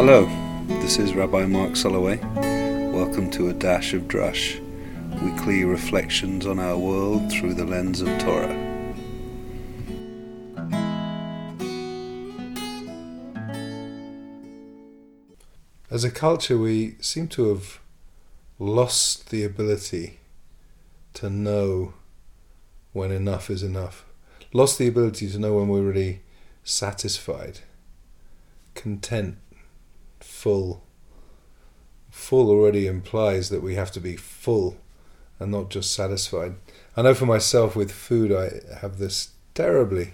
Hello, this is Rabbi Mark Soloway. Welcome to A Dash of Drush, weekly reflections on our world through the lens of Torah. As a culture, we seem to have lost the ability to know when enough is enough, lost the ability to know when we're really satisfied, content, full. Full already implies that we have to be full and not just satisfied. I know for myself with food, I have this terribly.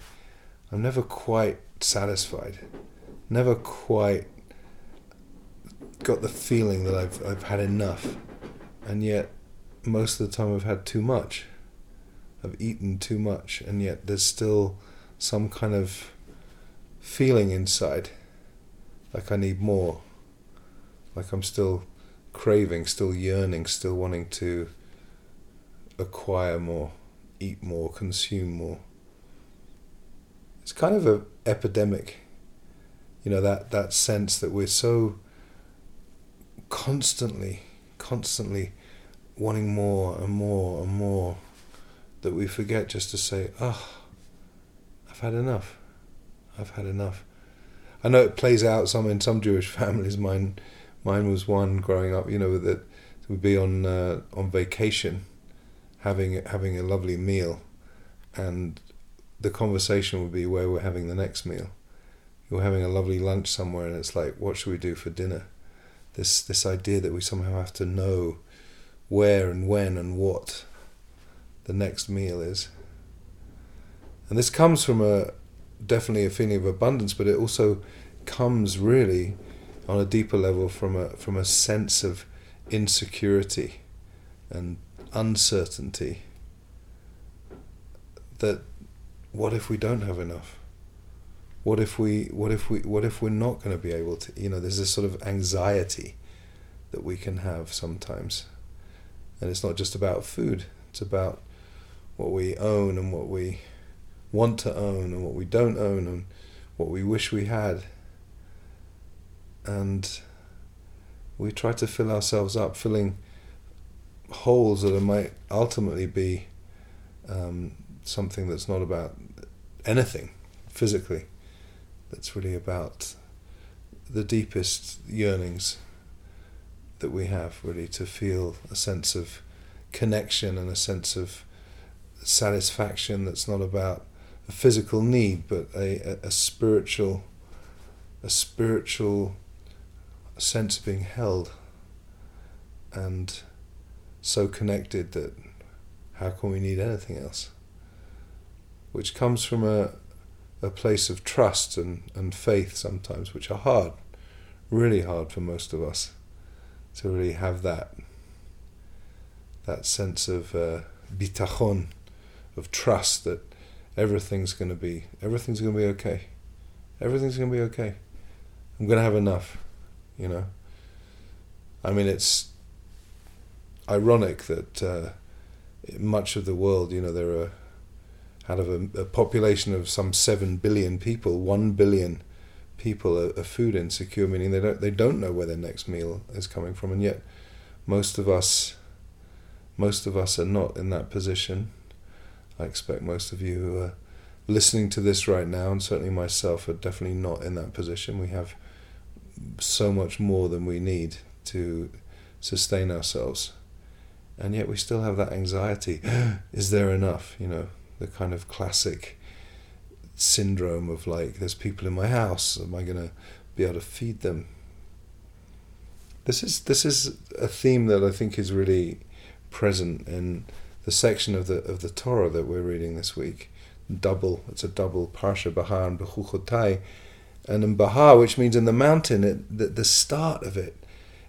I'm never quite satisfied, never quite got the feeling that I've I've had enough, and yet most of the time I've had too much. I've eaten too much, and yet there's still some kind of feeling inside, like I need more, like I'm still craving, still yearning, still wanting to acquire more, eat more, consume more. It's kind of an epidemic, you know, that, that sense that we're so constantly, constantly wanting more and more and more that we forget just to say, oh, I've had enough. I've had enough. I know it plays out some in some Jewish families. Mine, mine was one growing up. You know that would be on uh, on vacation, having having a lovely meal, and the conversation would be where we're having the next meal. You're having a lovely lunch somewhere, and it's like, what should we do for dinner? This this idea that we somehow have to know where and when and what the next meal is. And this comes from a definitely a feeling of abundance, but it also comes really on a deeper level from a from a sense of insecurity and uncertainty that what if we don't have enough? What if we what if we what if we're not going to be able to you know there's this sort of anxiety that we can have sometimes. And it's not just about food it's about what we own and what we want to own and what we don't own and what we wish we had and we try to fill ourselves up filling holes that might ultimately be um, something that's not about anything physically. That's really about the deepest yearnings that we have, really, to feel a sense of connection and a sense of satisfaction that's not about a physical need, but a, a, a spiritual, a spiritual sense of being held and so connected that how can we need anything else? Which comes from a, a place of trust and, and faith sometimes, which are hard, really hard for most of us to really have that that sense of uh, bitachon, of trust that everything's going to be everything's going to be okay. Everything's going to be okay. I'm going to have enough, you know. I mean, it's ironic that uh, much of the world, you know, there are out of a, a, population of some seven billion people, one billion people are, are, food insecure, meaning they don't they don't know where their next meal is coming from, and yet most of us most of us are not in that position. I expect most of you who are listening to this right now, and certainly myself, are definitely not in that position. We have so much more than we need to sustain ourselves, and yet we still have that anxiety: is there enough? You know the kind of classic syndrome of like, there's people in my house, am I going to be able to feed them? This is this is a theme that I think is really present in the section of the of the Torah that we're reading this week. Double, it's a double parsha Bahar and Bechuchotai, and in Bahar, which means in the mountain, it, the, the start of it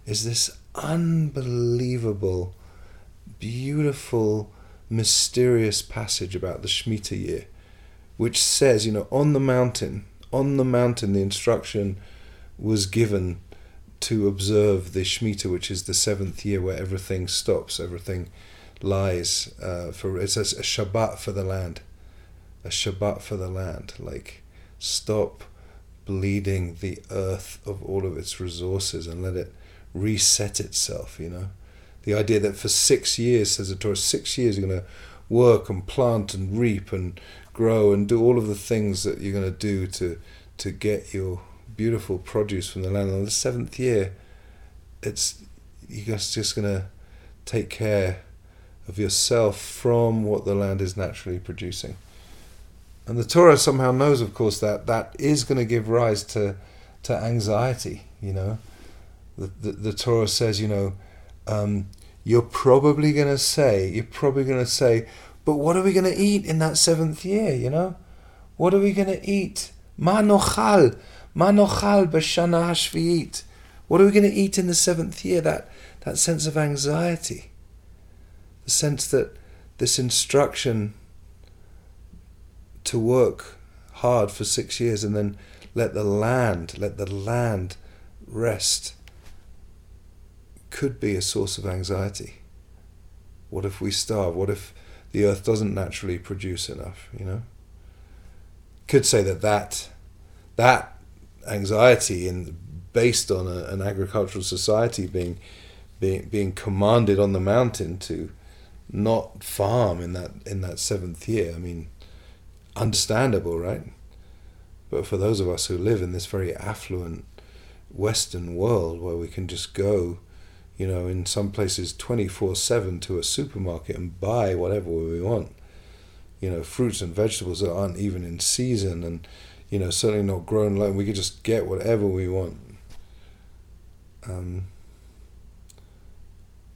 is this unbelievable, beautiful mysterious passage about the Shemitah year, which says, you know, on the mountain, on the mountain, the instruction was given to observe the Shemitah, which is the seventh year where everything stops, everything lies. Uh, for it's a, a Shabbat for the land, a Shabbat for the land. Like, stop, bleeding the earth of all of its resources and let it reset itself, you know. The idea that for six years, says the Torah, six years you're going to work and plant and reap and grow and do all of the things that you're going to do to to get your beautiful produce from the land. On the seventh year, it's you're just going to take care of yourself from what the land is naturally producing. And the Torah somehow knows, of course, that that is going to give rise to to anxiety. You know, the the, the Torah says, you know, um, you're probably going to say, you're probably going to say, but what are we going to eat in that seventh year? You know, what are we going to eat? Ma nochal, ma nochal b'shana hashviit. What are we going to eat in the seventh year? That that sense of anxiety, the sense that this instruction to work hard for six years and then let the land, let the land rest, could be a source of anxiety. What if we starve? What if the earth doesn't naturally produce enough? You know, could say that that that anxiety in based on a, an agricultural society being being being commanded on the mountain to not farm in that in that seventh year. I mean, understandable, right? But for those of us who live in this very affluent Western world where we can just go, you know, in some places 24 7 to a supermarket and buy whatever we want, you know, fruits and vegetables that aren't even in season and, you know, certainly not grown low, we can just get whatever we want. Um,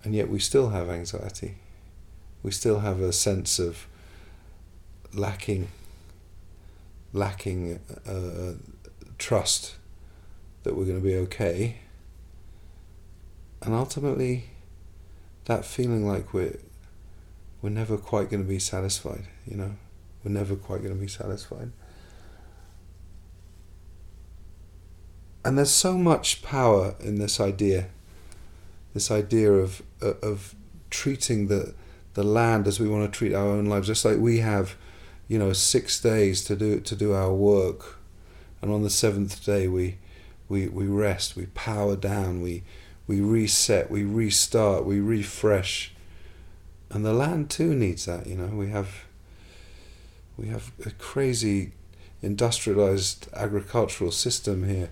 and yet we still have anxiety. We still have a sense of lacking lacking uh, trust that we're going to be okay. And ultimately, that feeling like we're we're never quite going to be satisfied. You know, we're never quite going to be satisfied. And there's so much power in this idea, this idea of of treating the the land as we want to treat our own lives, just like we have you know, six days to do to do our work, and on the seventh day we we we rest, we power down, we we reset, we restart, we refresh, and the land too needs that. You know, we have we have a crazy industrialized agricultural system here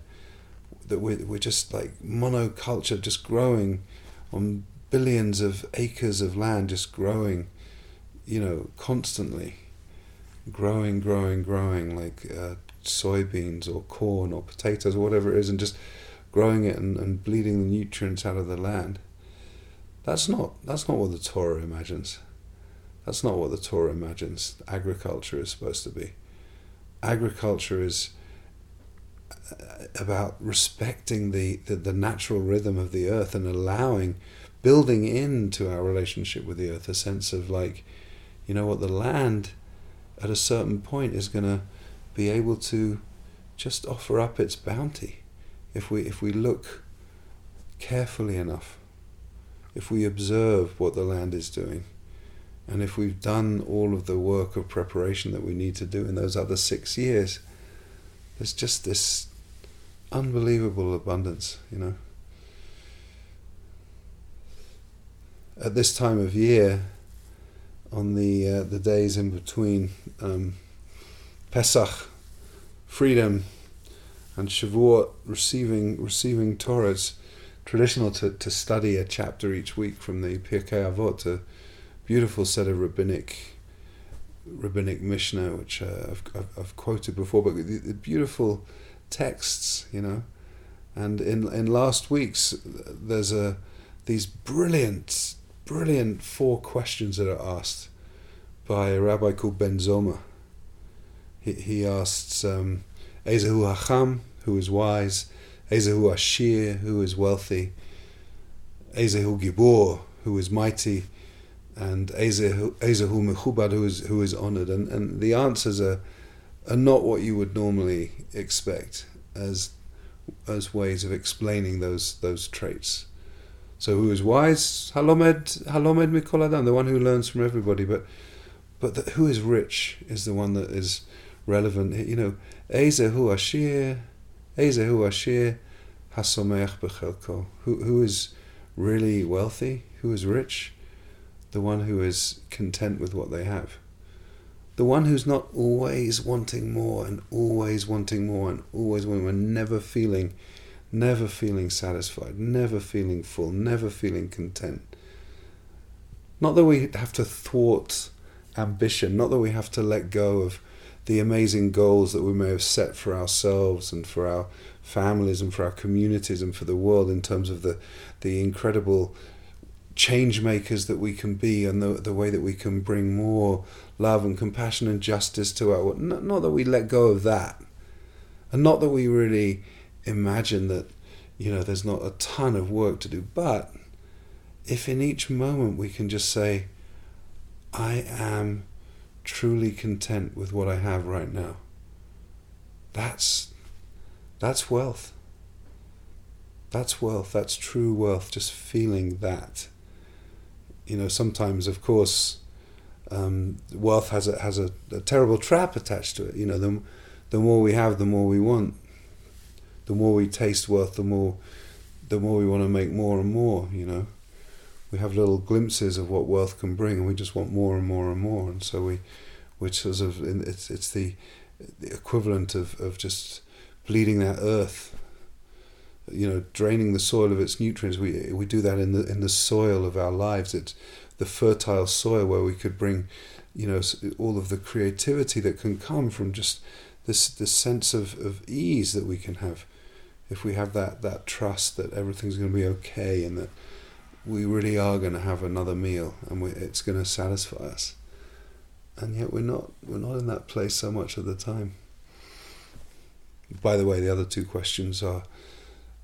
that we're, we're just like monoculture just growing on billions of acres of land just growing you know constantly growing, growing, growing, like uh, soybeans or corn or potatoes or whatever it is, and just growing it and, and bleeding the nutrients out of the land. That's not that's not what the Torah imagines. That's not what the Torah imagines. Agriculture is supposed to be. Agriculture is uh, about respecting the, the, the natural rhythm of the earth and allowing, building into our relationship with the earth a sense of like, you know what, the land at a certain point is going to be able to just offer up its bounty. If we if we look carefully enough if we observe what the land is doing and if we've done all of the work of preparation that we need to do in those other 6 years there's just this unbelievable abundance you know. At this time of year on the uh, the days in between um, Pesach, freedom, and Shavuot, receiving receiving Torah. It's traditional to, to study a chapter each week from the Pirkei Avot, a beautiful set of rabbinic rabbinic Mishnah, which uh, I've, I've, I've, quoted before, but the, the, beautiful texts, you know. And in in last week's, there's a these brilliant brilliant four questions that are asked by a rabbi called Ben Zoma. He, he asks, um, Ezehu Hacham, who is wise, Ezehu Ashir, who is wealthy, Ezehu Gibor, who is mighty, and Ezehu, Mechubad, who is, who is honored. And, and the answers are, are not what you would normally expect as, as ways of explaining those, those traits. So who is wise? Halomed, Halomed Mikol Adam, the one who learns from everybody. But but the, who is rich is the one that is relevant. You know, Ezehu Ashir, Ezehu Ashir Hasomeach Bechelko. Who who is really wealthy? Who is rich? The one who is content with what they have. The one who's not always wanting more and always wanting more and always wanting more, never feeling, never feeling satisfied, never feeling full, never feeling content. Not that we have to thwart ambition, not that we have to let go of the amazing goals that we may have set for ourselves and for our families and for our communities and for the world in terms of the, the incredible change makers that we can be and the, the way that we can bring more love and compassion and justice to our world. Not, not that we let go of that. And not that we really imagine that, you know, there's not a ton of work to do. But if in each moment we can just say, I am truly content with what I have right now. That's that's wealth. That's wealth. That's true wealth. Just feeling that. You know, sometimes, of course, um, wealth has a has a, a, terrible trap attached to it. You know, the the more we have, the more we want. The more we taste wealth, the more the more we want to make more and more. You know, we have little glimpses of what wealth can bring, and we just want more and more and more. And so we, which sort of it's it's the, the equivalent of, of just bleeding that earth. You know, draining the soil of its nutrients. We we do that in the in the soil of our lives. It's the fertile soil where we could bring, you know, all of the creativity that can come from just this this sense of, of ease that we can have, if we have that that trust that everything's going to be okay and that we really are going to have another meal and we, it's going to satisfy us. And yet we're not we're not in that place so much of the time. By the way, the other two questions are,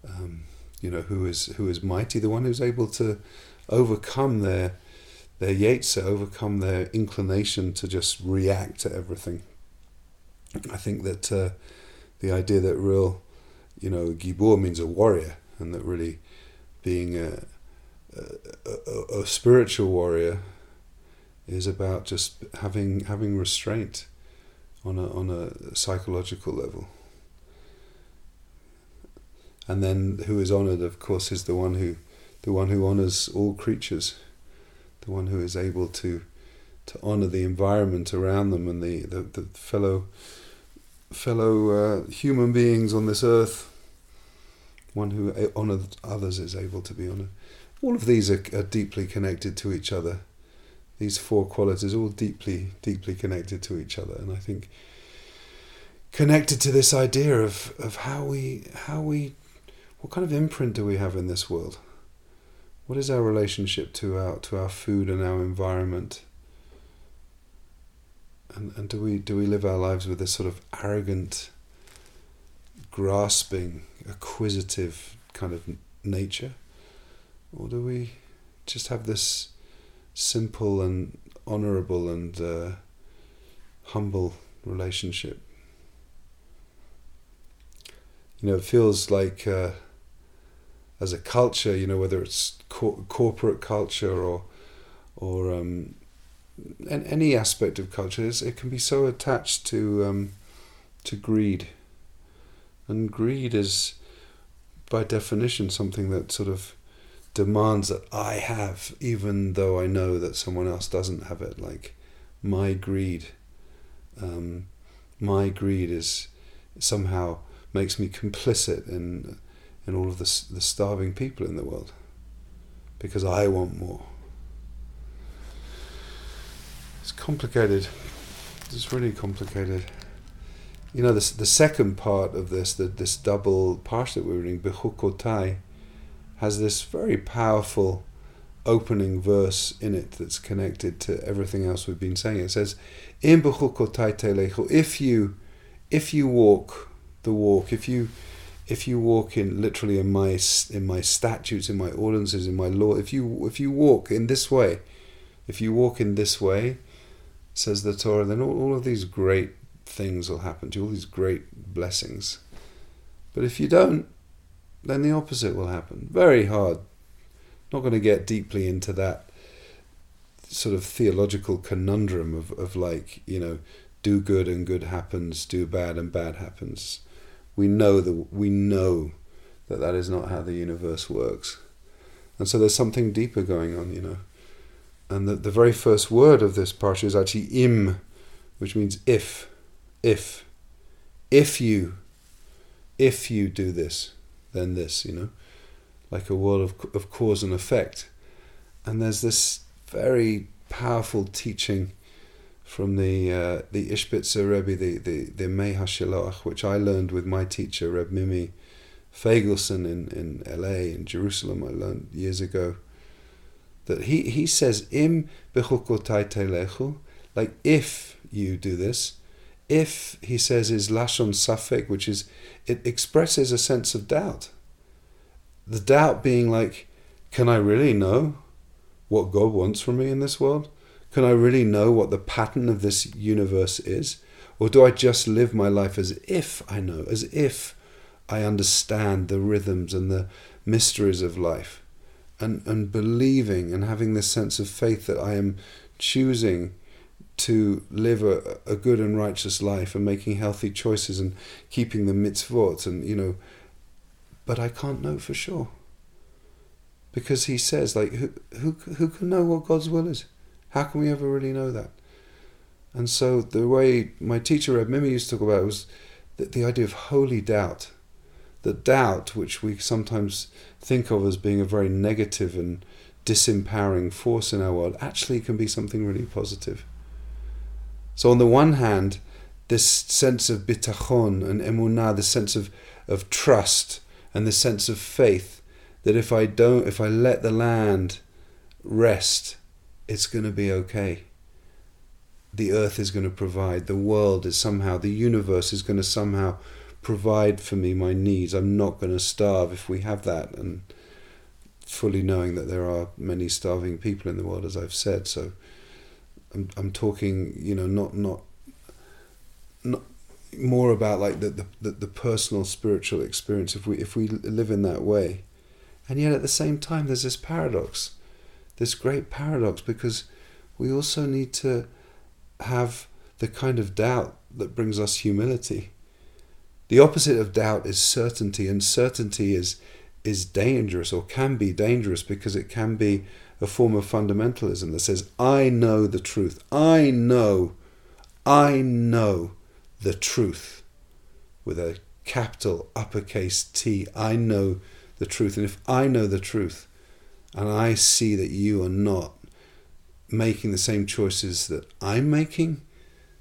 um, you know, who is who is mighty, the one who's able to overcome their their yetzer, overcome their inclination to just react to everything. I think that uh, the idea that real, you know, gibor means a warrior, and that really being a, a, a, spiritual warrior is about just having having restraint on a on a psychological level. And then who is honored, of course, is the one who the one who honors all creatures, the one who is able to to honor the environment around them and the, the, the fellow fellow uh, human beings on this earth. One who honors others is able to be honored all of these are, are deeply connected to each other. These four qualities all deeply, deeply connected to each other, and I think connected to this idea of, of how we how we what kind of imprint do we have in this world? What is our relationship to our to our food and our environment? And and do we do we live our lives with this sort of arrogant, grasping, acquisitive kind of nature? Or do we just have this simple and honorable and uh, humble relationship? You know, it feels like uh, as a culture, you know, whether it's cor- corporate culture or or um, any aspect of culture, it can be so attached to um, to greed, and greed is, by definition, something that sort of demands that I have, even though I know that someone else doesn't have it. Like my greed, um, my greed is somehow makes me complicit in in all of the the starving people in the world because I want more. It's complicated. It's really complicated. You know, the the second part of this, the, this double parsha that we're reading, Bechukotai, has this very powerful opening verse in it that's connected to everything else we've been saying. It says, If you if you walk the walk, if you if you walk in literally in my in my statutes, in my ordinances, in my law, if you if you walk in this way, if you walk in this way, says the Torah, then all, all of these great things will happen to you, all these great blessings. But if you don't, then the opposite will happen. Very hard. Not going to get deeply into that sort of theological conundrum of, of like, you know, do good and good happens, do bad and bad happens. We know that we know that that is not how the universe works, and so there's something deeper going on, you know. And the, the very first word of this parsha is actually im, which means if, if, if you, if you do this, then this, you know, like a world of, of cause and effect. And there's this very powerful teaching from the uh, the Ishbitzer Rebbe, the the the Mei HaShiloach, which I learned with my teacher Reb Mimi Feigelson in in L.A. in Jerusalem. I learned years ago that he he says im telechu, like if you do this, if he says is lashon safek, which is it expresses a sense of doubt. The doubt being like, can I really know what God wants from me in this world? Can I really know what the pattern of this universe is? Or do I just live my life as if I know, as if I understand the rhythms and the mysteries of life? And, and believing and having this sense of faith that I am choosing to live a, a good and righteous life and making healthy choices and keeping the mitzvot and you know but I can't know for sure because he says like who who who can know what God's will is how can we ever really know that? And so the way my teacher Reb Mimi used to talk about it was the, the idea of holy doubt. The doubt, which we sometimes think of as being a very negative and disempowering force in our world, actually can be something really positive. So on the one hand, this sense of bitachon and emunah, the sense of, of trust and the sense of faith that if I don't, if I let the land rest it's going to be okay. The earth is going to provide. The world is somehow, the universe is going to somehow provide for me my needs. I'm not going to starve if we have that. And fully knowing that there are many starving people in the world, as I've said. So I'm, I'm talking, you know, not, not, not more about like the, the, the personal spiritual experience if we, if we live in that way. And yet at the same time, there's this paradox this great paradox because we also need to have the kind of doubt that brings us humility. The opposite of doubt is certainty, and certainty is is dangerous or can be dangerous because it can be a form of fundamentalism that says, I know the truth. I know, I know the truth with a capital uppercase T. I know the truth. And if I know the truth, and I see that you are not making the same choices that I'm making,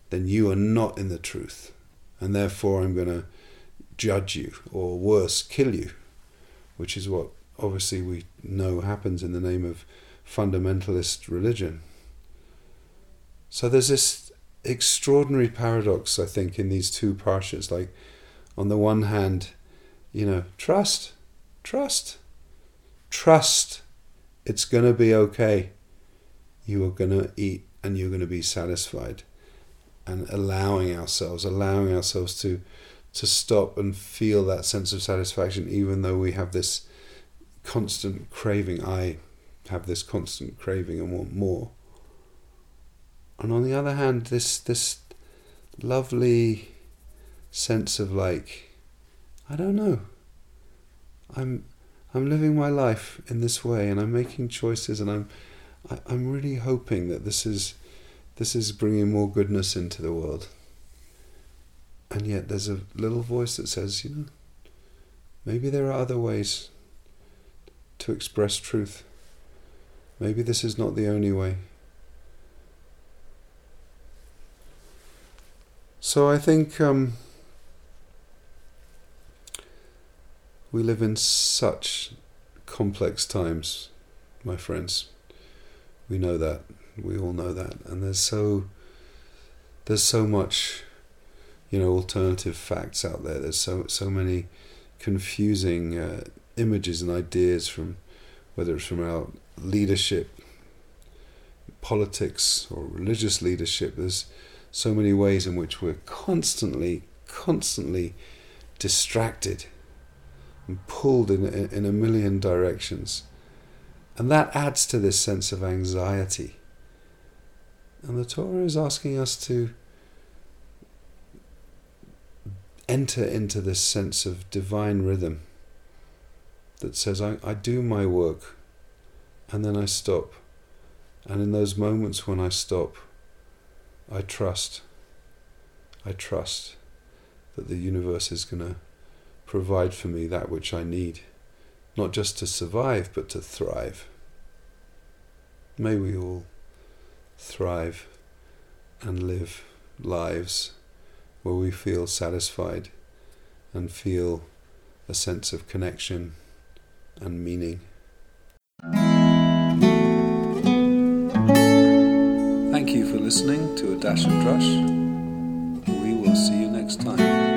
then you are not in the truth. And therefore, I'm going to judge you, or worse, kill you, which is what obviously we know happens in the name of fundamentalist religion. So there's this extraordinary paradox, I think, in these two parshas. Like, on the one hand, you know, trust, trust, trust it's going to be okay. You are going to eat and you're going to be satisfied. And allowing ourselves, allowing ourselves to, to stop and feel that sense of satisfaction, even though we have this constant craving. I have this constant craving and want more. And on the other hand, this this lovely sense of like, I don't know. I'm I'm living my life in this way, and I'm making choices, and I'm I, am i am really hoping that this is this is bringing more goodness into the world. And yet, there's a little voice that says, you know, maybe there are other ways to express truth. Maybe this is not the only way. So I think. Um, We live in such complex times, my friends. We know that. We all know that. And there's so there's so much you know alternative facts out there. There's so so many confusing uh, images and ideas from whether it's from our leadership, politics, or religious leadership. There's so many ways in which we're constantly, constantly distracted and pulled in, in a million directions. And that adds to this sense of anxiety. And the Torah is asking us to enter into this sense of divine rhythm that says, I, I do my work and then I stop. And in those moments when I stop, I trust. I trust that the universe is going to provide for me that which I need, not just to survive, but to thrive. May we all thrive and live lives where we feel satisfied and feel a sense of connection and meaning. Thank you for listening to A Dash and Drush. We will see you next time.